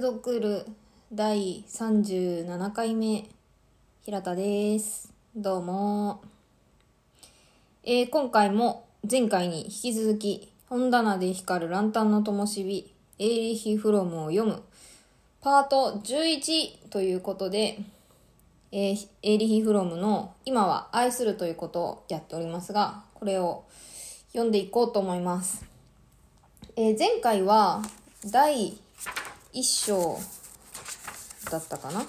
ドクル第37回目平田です。どうも、えー、今回も前回に引き続き本棚で光るランタンの灯火エーリヒ・フロムを読むパート11ということで、えー、エーリヒ・フロムの今は愛するということをやっておりますがこれを読んでいこうと思います、えー、前回は第1章だったかな？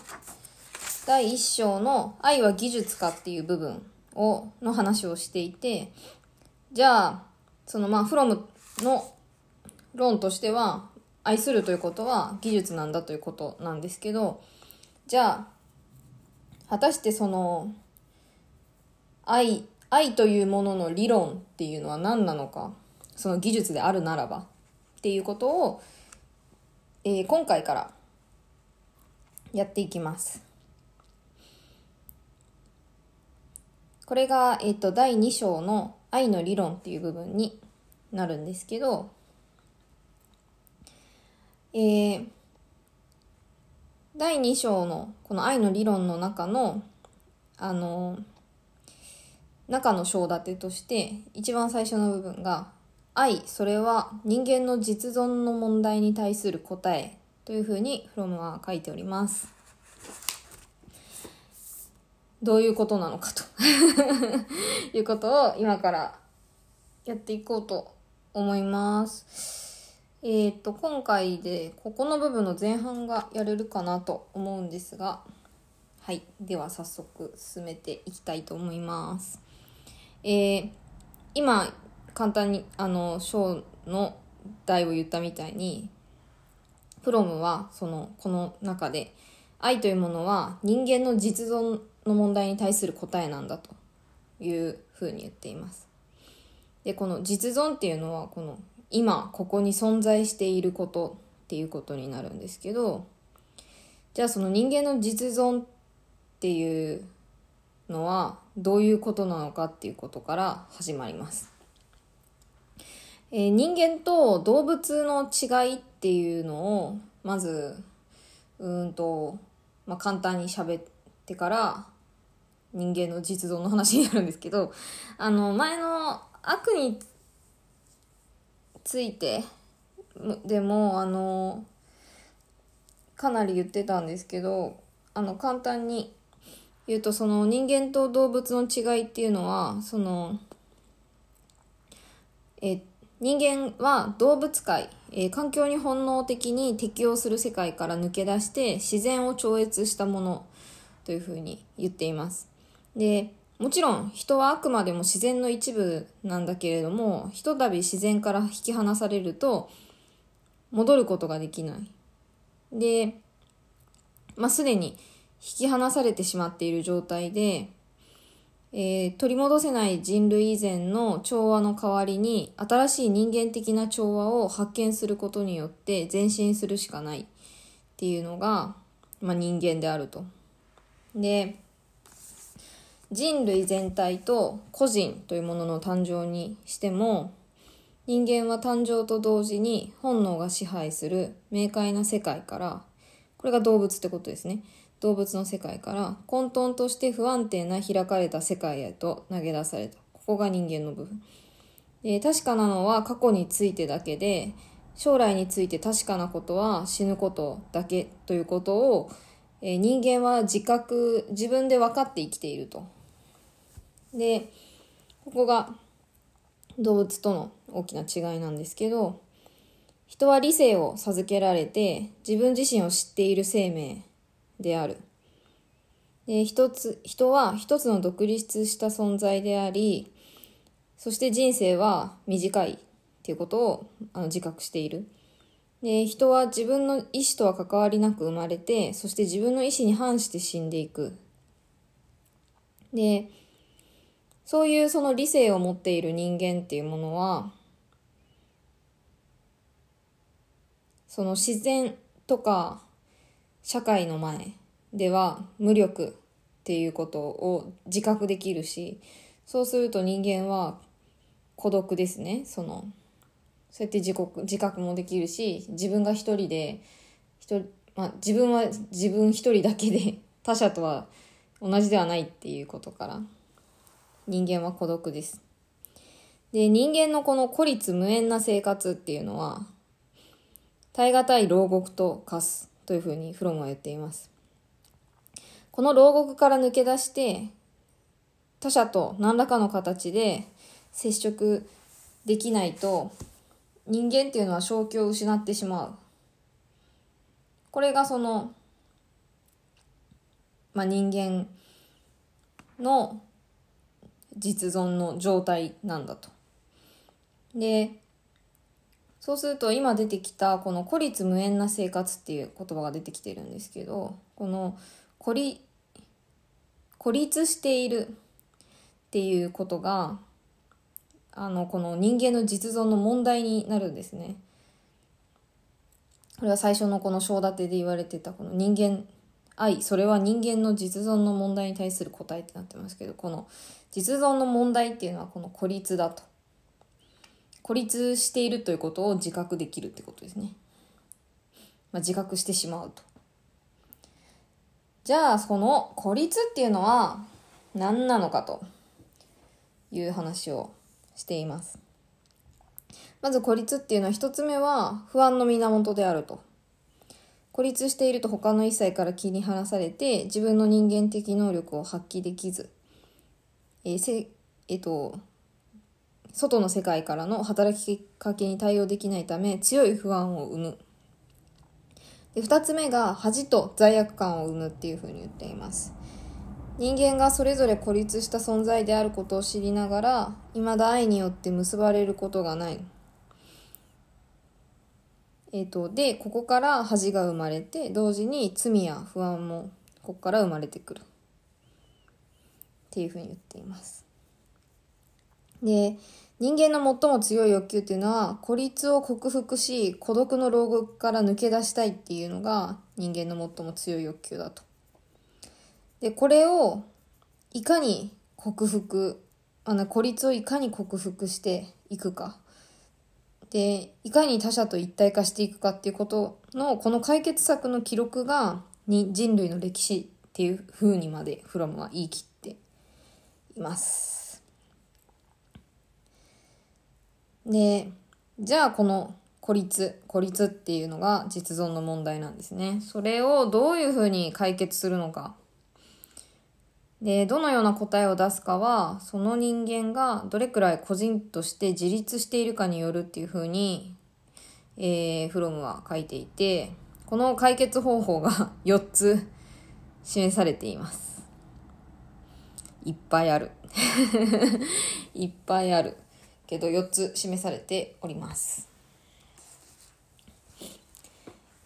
第1章の「愛は技術か」っていう部分をの話をしていてじゃあそのまあフロムの論としては愛するということは技術なんだということなんですけどじゃあ果たしてその愛愛というものの理論っていうのは何なのかその技術であるならばっていうことを、えー、今回からやっていきます。これが、えっ、ー、と、第2章の愛の理論っていう部分になるんですけど、えー、第2章のこの愛の理論の中の、あの、中の章立てとして、一番最初の部分が、愛、それは人間の実存の問題に対する答えというふうにフロムは書いております。どういうことなのかと いうことを今からやっていこうと思います。えっ、と、今回でここの部分の前半がやれるかなと思うんですが、はい。では早速進めていきたいと思います。えー、今、簡単に、あの、章の題を言ったみたいに、フロムはそのこの中で愛というものは人間の実存の問題に対する答えなんだというふうに言っています。でこの実存っていうのはこの今ここに存在していることっていうことになるんですけどじゃあその人間の実存っていうのはどういうことなのかっていうことから始まります。えー、人間と動物の違いっていうのをまずうんと、まあ、簡単に喋ってから人間の実像の話になるんですけど あの前の悪についてでもあのかなり言ってたんですけどあの簡単に言うとその人間と動物の違いっていうのはそのえっ人間は動物界、えー、環境に本能的に適応する世界から抜け出して自然を超越したものというふうに言っています。で、もちろん人はあくまでも自然の一部なんだけれども、ひとたび自然から引き離されると戻ることができない。で、まあ、すでに引き離されてしまっている状態で、えー、取り戻せない人類以前の調和の代わりに新しい人間的な調和を発見することによって前進するしかないっていうのが、まあ、人間であると。で人類全体と個人というものの誕生にしても人間は誕生と同時に本能が支配する明快な世界からこれが動物ってことですね動物の世界から混沌として不安定な開かれた世界へと投げ出された。ここが人間の部分。で確かなのは過去についてだけで、将来について確かなことは死ぬことだけということを、えー、人間は自覚、自分で分かって生きていると。で、ここが動物との大きな違いなんですけど、人は理性を授けられて自分自身を知っている生命である。で一つ人は一つの独立した存在でありそして人生は短いっていうことをあの自覚しているで人は自分の意思とは関わりなく生まれてそして自分の意思に反して死んでいくでそういうその理性を持っている人間っていうものはその自然とか社会の前では無力っていうことを自覚できるしそうすると人間は孤独ですね。そのそうやって自国自覚もできるし自分が一人で人、まあ、自分は自分一人だけで 他者とは同じではないっていうことから人間は孤独です。で人間のこの孤立無縁な生活っていうのは耐え難い牢獄と化す。というふうにフロムは言っていますこの牢獄から抜け出して他者と何らかの形で接触できないと人間っていうのは正気を失ってしまうこれがその、まあ、人間の実存の状態なんだと。でそうすると今出てきたこの孤立無縁な生活っていう言葉が出てきてるんですけどこの孤立孤立しているっていうことがあのこの人間の実存の問題になるんですね。これは最初のこの章立てで言われてたこの人間愛それは人間の実存の問題に対する答えってなってますけどこの実存の問題っていうのはこの孤立だと孤立しているということを自覚できるってことですね、まあ、自覚してしまうと。じゃあその孤立っていうのは何なのかという話をしています。まず孤立っていうのは一つ目は不安の源であると。孤立していると他の一切から切り離されて自分の人間的能力を発揮できず、えー、せえっ、と外の世界からの働きかけに対応できないため強い不安を生む。で2つ目が恥と罪悪感を生むっていうふうに言っています。人間がそれぞれ孤立した存在であることを知りながら未だ愛によって結ばれることがない。えーと、でここから恥が生まれて同時に罪や不安もここから生まれてくる。っていうふうに言っています。で人間の最も強い欲求っていうのは孤立を克服し孤独の牢獄から抜け出したいっていうのが人間の最も強い欲求だと。でこれをいかに克服あの孤立をいかに克服していくかでいかに他者と一体化していくかっていうことのこの解決策の記録がに人類の歴史っていう風にまでフロムは言い切っています。でじゃあこの孤立孤立っていうのが実存の問題なんですね。それをどういうふうに解決するのかで、どのような答えを出すかは、その人間がどれくらい個人として自立しているかによるっていうふうに、えー、フロムは書いていて、この解決方法が 4つ示されています。いっぱいある。いっぱいある。けど4つ示されております。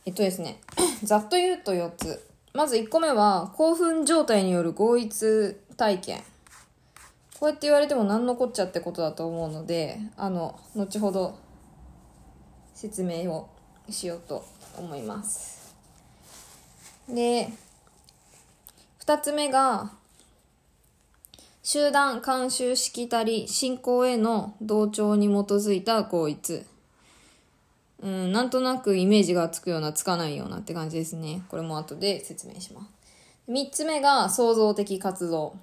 えっとですね、ざっと言うと4つ。まず1個目は、興奮状態による合一体験。こうやって言われても何のこっちゃってことだと思うので、あの、後ほど説明をしようと思います。で、2つ目が、集団慣習しきたり信仰への同調に基づいた合一。うん、なんとなくイメージがつくようなつかないようなって感じですね。これも後で説明します。3つ目が創造的活動。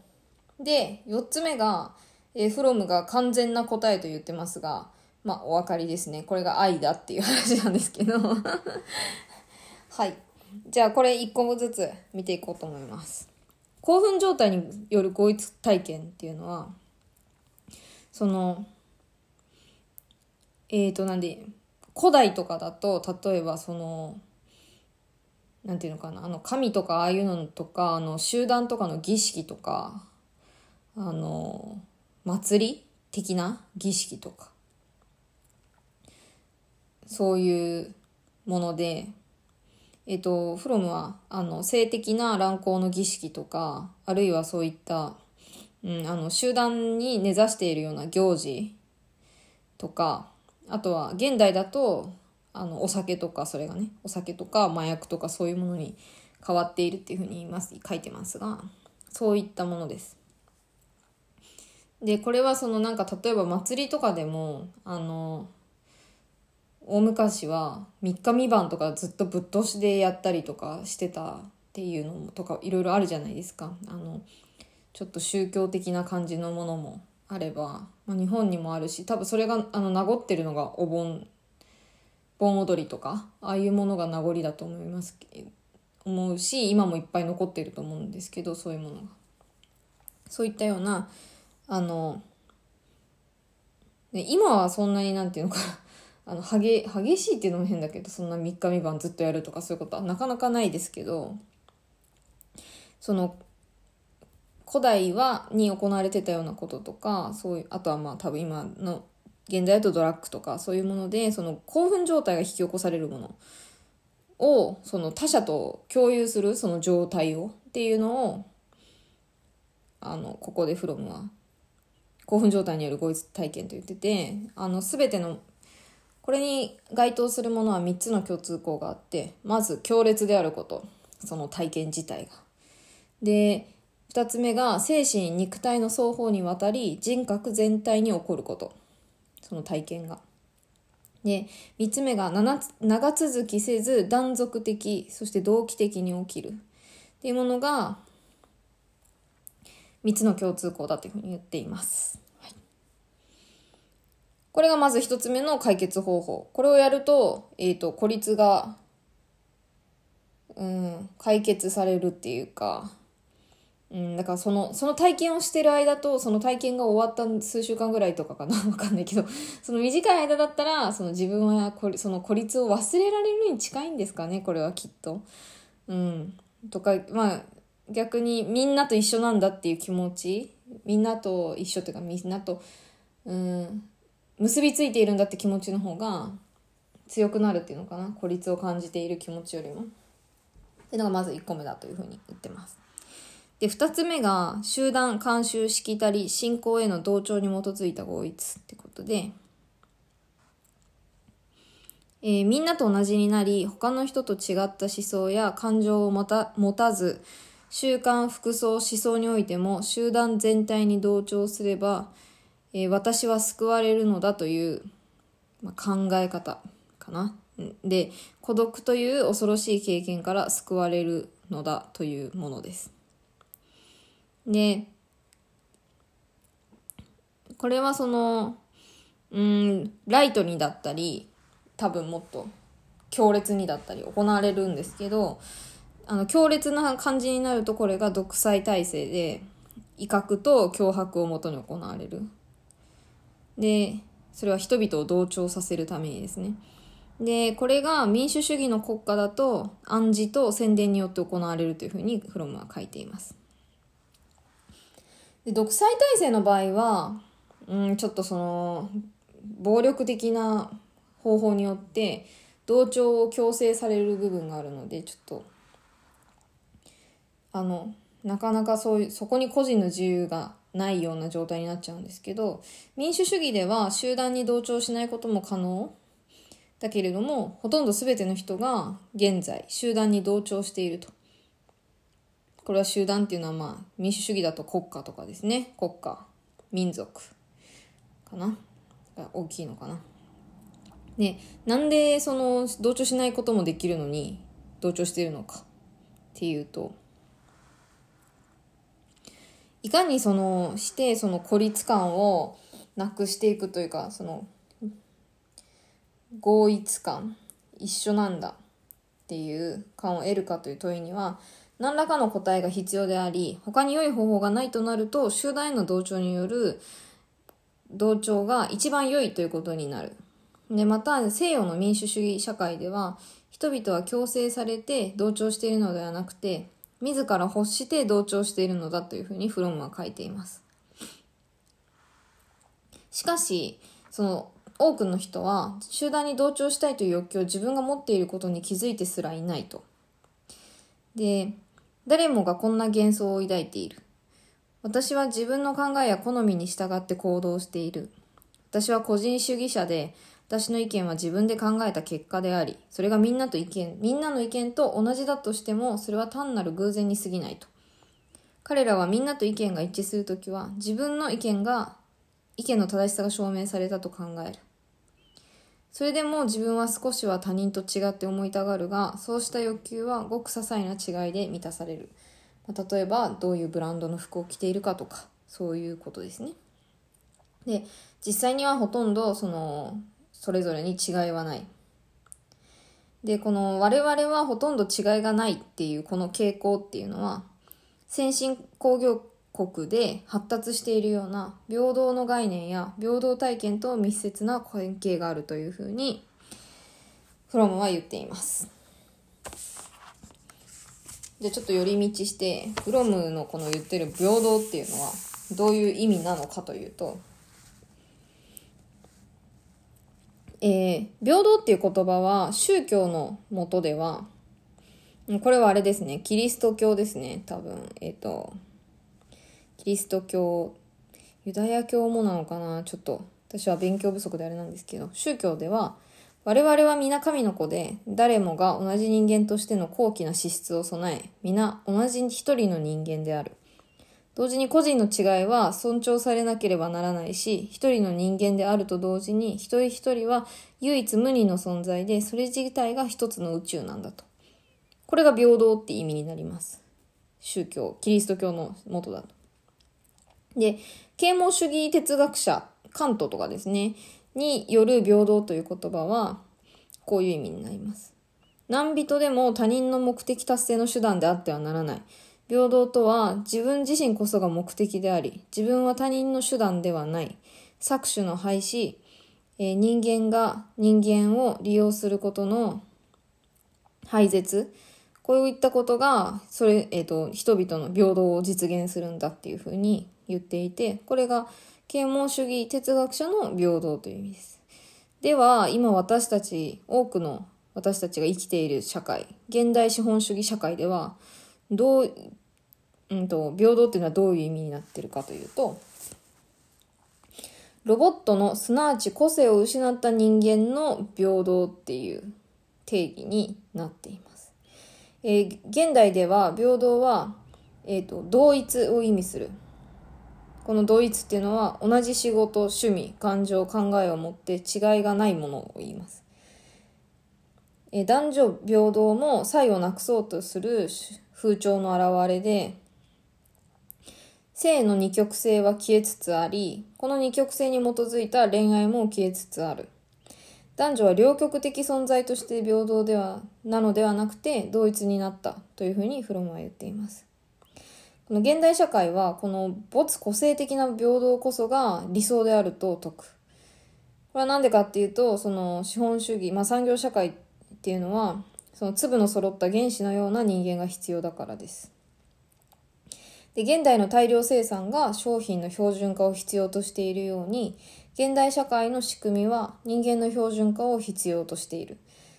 で、4つ目が、えー、フロムが完全な答えと言ってますが、まあ、お分かりですね。これが愛だっていう話なんですけど。はい。じゃあ、これ1個ずつ見ていこうと思います。興奮状態による合一体験っていうのは、その、えっ、ー、と、なんで、古代とかだと例えばそのなんていうのかなあの神とかああいうのとかあの集団とかの儀式とかあの祭り的な儀式とかそういうものでえっとフロムはあの性的な乱行の儀式とかあるいはそういった、うん、あの集団に根ざしているような行事とかあとは現代だとあのお酒とかそれがねお酒とか麻薬とかそういうものに変わっているっていうふうに言います書いてますがそういったものです。でこれはそのなんか例えば祭りとかでもあの大昔は3日3晩とかずっとぶっ通しでやったりとかしてたっていうのとかいろいろあるじゃないですか。あのちょっと宗教的な感じのものもあれば、まあ、日本にもあるし多分それがあの名残ってるのがお盆盆踊りとかああいうものが名残だと思います思うし今もいっぱい残ってると思うんですけどそういうものが。そういったようなあので今はそんなになんていうのかあの激激しいっていうのも変だけどそんな3日3晩ずっとやるとかそういうことはなかなかないですけどその古代はに行われてたようなこととかそういうあとはまあ多分今の現在だとドラッグとかそういうものでその興奮状態が引き起こされるものをその他者と共有するその状態をっていうのをあのここでフロムは興奮状態による合一体験と言っててあの全てのこれに該当するものは3つの共通項があってまず強烈であること。その体験自体が。で2つ目が精神肉体の双方にわたり人格全体に起こること。その体験が。で3つ目が長続きせず断続的そして同期的に起きる。っていうものが3つの共通項だというふうに言っています。これがまず1つ目の解決方法。これをやると、えっ、ー、と、孤立が、うん、解決されるっていうか、うん、だからその、その体験をしてる間と、その体験が終わった数週間ぐらいとかかな わかんないけど、その短い間だったら、その自分はこその孤立を忘れられるに近いんですかね、これはきっと。うん。とか、まあ、逆にみんなと一緒なんだっていう気持ち、みんなと一緒っていうか、みんなと、うん、結びついているんだって気持ちの方が強くなるっていうのかな？孤立を感じている気持ちよりも。っていうのがまず1個目だというふうに言ってます。で、二つ目が、集団、慣習、しきたり、信仰への同調に基づいた合一ってことで、えー、みんなと同じになり、他の人と違った思想や感情を持た持たず、習慣、服装、思想においても集団全体に同調すれば、えー、私は救われるのだという、まあ、考え方かな。で、孤独という恐ろしい経験から救われるのだというものです。で、これはその、うん、ライトにだったり、多分もっと強烈にだったり行われるんですけど、あの、強烈な感じになるとこれが独裁体制で、威嚇と脅迫をもとに行われる。で、それは人々を同調させるためにですね。で、これが民主主義の国家だと暗示と宣伝によって行われるというふうにフロムは書いています。で独裁体制の場合は、うん、ちょっとその暴力的な方法によって同調を強制される部分があるのでちょっとあのなかなかそういうそこに個人の自由がないような状態になっちゃうんですけど民主主義では集団に同調しないことも可能。だけれどもほとんど全ての人が現在集団に同調していると。これは集団っていうのはまあ民主主義だと国家とかですね。国家民族かな。が大きいのかな。でなんでその同調しないこともできるのに同調しているのかっていうといかにそのしてその孤立感をなくしていくというかその合一感一緒なんだっていう感を得るかという問いには何らかの答えが必要であり、他に良い方法がないとなると、集団への同調による同調が一番良いということになる。で、また、西洋の民主主義社会では、人々は強制されて同調しているのではなくて、自ら欲して同調しているのだというふうにフロムは書いています。しかし、その多くの人は集団に同調したいという欲求を自分が持っていることに気づいてすらいないと。で、誰もがこんな幻想を抱いている。私は自分の考えや好みに従って行動している。私は個人主義者で、私の意見は自分で考えた結果であり、それがみんなと意見、みんなの意見と同じだとしても、それは単なる偶然に過ぎないと。彼らはみんなと意見が一致するときは、自分の意見が、意見の正しさが証明されたと考える。それでも自分は少しは他人と違って思いたがるが、そうした欲求はごく些細な違いで満たされる。まあ、例えば、どういうブランドの服を着ているかとか、そういうことですね。で、実際にはほとんど、その、それぞれに違いはない。で、この我々はほとんど違いがないっていうこの傾向っていうのは、先進工業国で発達しているような平等の概念や平等体験と密接な関係があるというふうにフロムは言っています。じゃあちょっと寄り道してフロムのこの言ってる平等っていうのはどういう意味なのかというと、えー、平等っていう言葉は宗教のもとではこれはあれですねキリスト教ですね多分えっ、ー、とキリスト教、ユダヤ教もなのかな？ちょっと、私は勉強不足であれなんですけど、宗教では、我々は皆神の子で、誰もが同じ人間としての高貴な資質を備え、皆同じ一人の人間である。同時に個人の違いは尊重されなければならないし、一人の人間であると同時に、一人一人は唯一無二の存在で、それ自体が一つの宇宙なんだと。これが平等って意味になります。宗教、キリスト教の元だと。で、啓蒙主義哲学者、カントとかですね、による平等という言葉は、こういう意味になります。何人でも他人の目的達成の手段であってはならない。平等とは自分自身こそが目的であり、自分は他人の手段ではない。搾取の廃止、えー、人間が人間を利用することの廃絶、こういったことが、それ、えっ、ー、と、人々の平等を実現するんだっていうふうに言っていて、これが啓蒙主義哲学者の平等という意味です。では、今私たち、多くの私たちが生きている社会、現代資本主義社会では、どう、うんと、平等っていうのはどういう意味になってるかというと、ロボットのすなわち個性を失った人間の平等っていう定義になっています。えー、現代では平等は、えーと同一を意味するこの同一っていうのは同じ仕事、趣味、感情、考えを持って違いがないものを言います。え男女平等も差異をなくそうとする風潮の表れで、性の二極性は消えつつあり、この二極性に基づいた恋愛も消えつつある。男女は両極的存在として平等では、なのではなくて同一になったというふうにフロムは言っています。この現代社会はこの没個性的な平等こそが理想であると説く。これは何でかっていうと、その資本主義、まあ産業社会っていうのは、その粒の揃った原子のような人間が必要だからです。で、現代の大量生産が商品の標準化を必要としているように、現代社会の仕組みは人間の標準化を必要としている。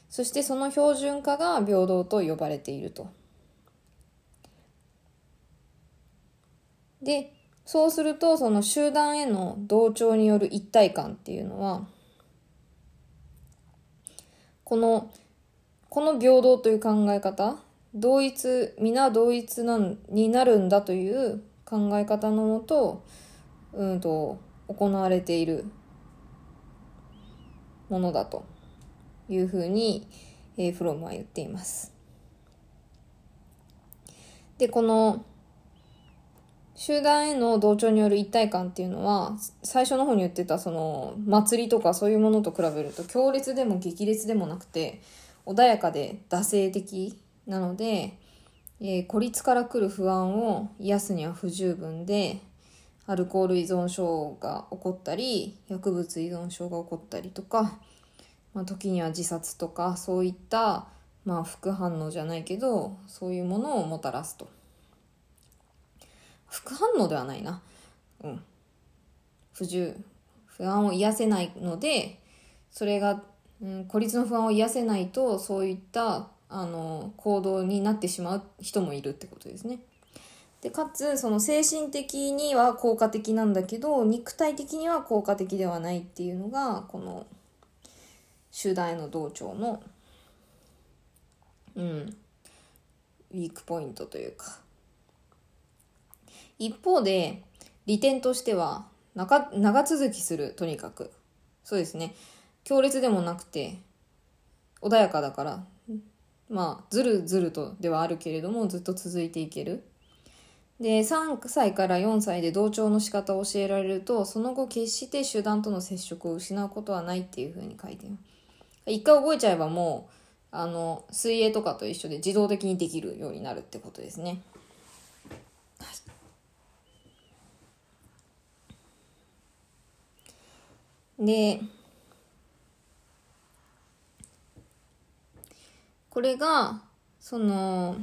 そしてその標準化が平等と呼ばれていると。で、そうすると、その集団への同調による一体感っていうのは、この、この平等という考え方、同一、皆同一なんになるんだという考え方のもと、うんと、行われているものだというふうに、えー、フロムは言っています。で、この集団への同調による一体感っていうのは最初の方に言ってたその祭りとかそういうものと比べると強烈でも激烈でもなくて穏やかで惰性的なので、えー、孤立から来る不安を癒すには不十分でアルコール依存症が起こったり薬物依存症が起こったりとか、まあ、時には自殺とかそういった、まあ、副反応じゃないけどそういうものをもたらすと。副反応ではないな。うん。不自由。不安を癒せないので、それが、うん、孤立の不安を癒せないと、そういった、あの、行動になってしまう人もいるってことですね。で、かつ、その精神的には効果的なんだけど、肉体的には効果的ではないっていうのが、この、集団への同調の、うん、ウィークポイントというか、一方で、利点としては長、長続きする、とにかく。そうですね。強烈でもなくて穏やかだからまあずるずるとではあるけれどもずっと続いていける。で3歳から4歳で同調の仕方を教えられるとその後決して集団との接触を失うことはないっていうふうに書いてる。一回覚えちゃえばもうあの水泳とかと一緒で自動的にできるようになるってことですね、でこれがその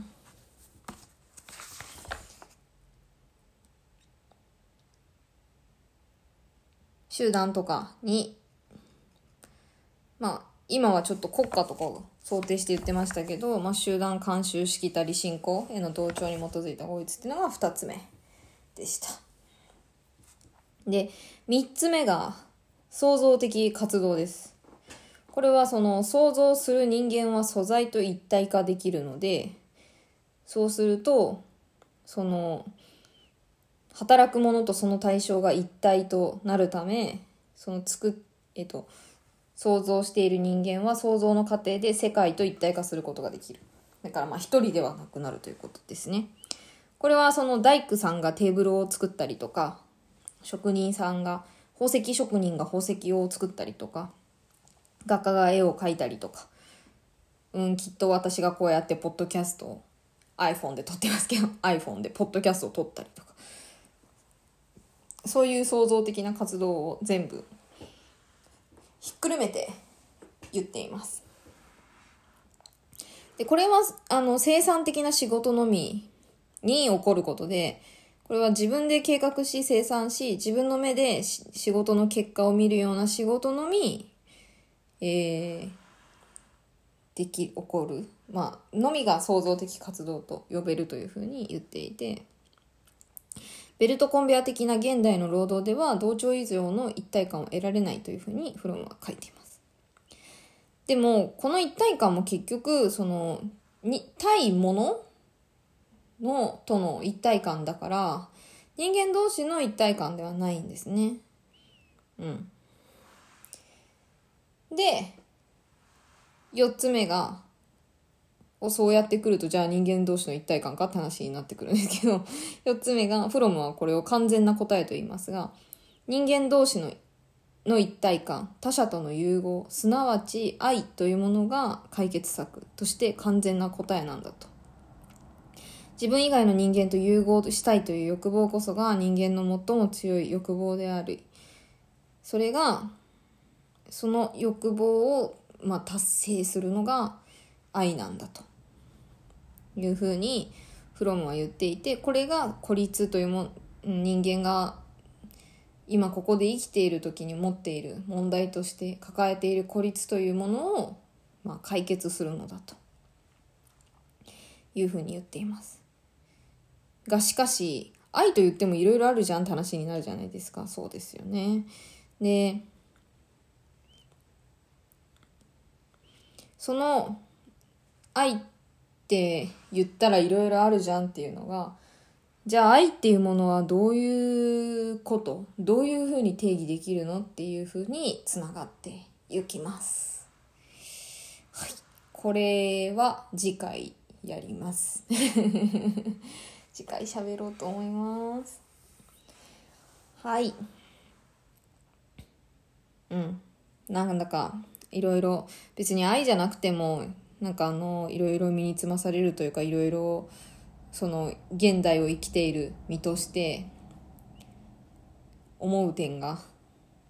集団とかにまあ今はちょっと国家とかを想定して言ってましたけど、まあ、集団慣習しきたり信仰への同調に基づいた法律っていうのが2つ目でした。で、3つ目が創造的活動です。これはその想像する人間は素材と一体化できるので、そうすると、その働くものとその対象が一体となるためその作えっと想像している人間は想像の過程で世界と一体化することができる。だからまあ一人ではなくなるということですね。これはその大工さんがテーブルを作ったりとか職人さんが宝石職人が宝石を作ったりとか画家が絵を描いたりとかうんきっと私がこうやってポッドキャストを iPhone で撮ってますけど iPhone でポッドキャストを撮ったりとかそういう創造的な活動を全部ひっくるめて言っています。でこれはあの生産的な仕事のみに起こることでこれは自分で計画し生産し自分の目で仕事の結果を見るような仕事のみ、えー、でき起こる、まあ、のみが創造的活動と呼べるというふうに言っていてベルトコンベア的な現代の労働では同調以上の一体感を得られないというふうにフロムは書いています。でも、この一体感も結局、その、に、対ものの、との一体感だから、人間同士の一体感ではないんですね。うん。で、四つ目が、をそうやってくると、じゃあ人間同士の一体感かって話になってくるんですけど、4つ目が、フロムはこれを完全な答えと言いますが、人間同士のの一体感、他者との融合、すなわち愛というものが解決策として完全な答えなんだと。自分以外の人間と融合したいという欲望こそが人間の最も強い欲望である。それが、その欲望を、まあ、達成するのが愛なんだと。いうふうにフロムは言っていてこれが孤立というも人間が今ここで生きている時に持っている問題として抱えている孤立というものを、まあ、解決するのだというふうに言っています。がしかし愛と言ってもいろいろあるじゃんって話になるじゃないですかそうですよね。でその愛って言ったらいろいろあるじゃんっていうのがじゃあ愛っていうものはどういうこと？どういうふうに定義できるのっていうふうにつながっていきます。はい。これは次回やります。次回喋ろうと思います。はい。うん。なんだかいろいろ別に愛じゃなくてもなんかあのいろいろ身につまされるというかいろいろその現代を生きている身として思う点が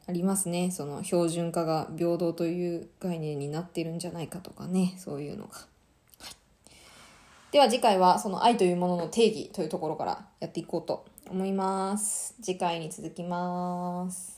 ありますね。その標準化が平等という概念になってるんじゃないかとかね。そういうのが、では次回はその愛というものの定義というところからやっていこうと思います。次回に続きます。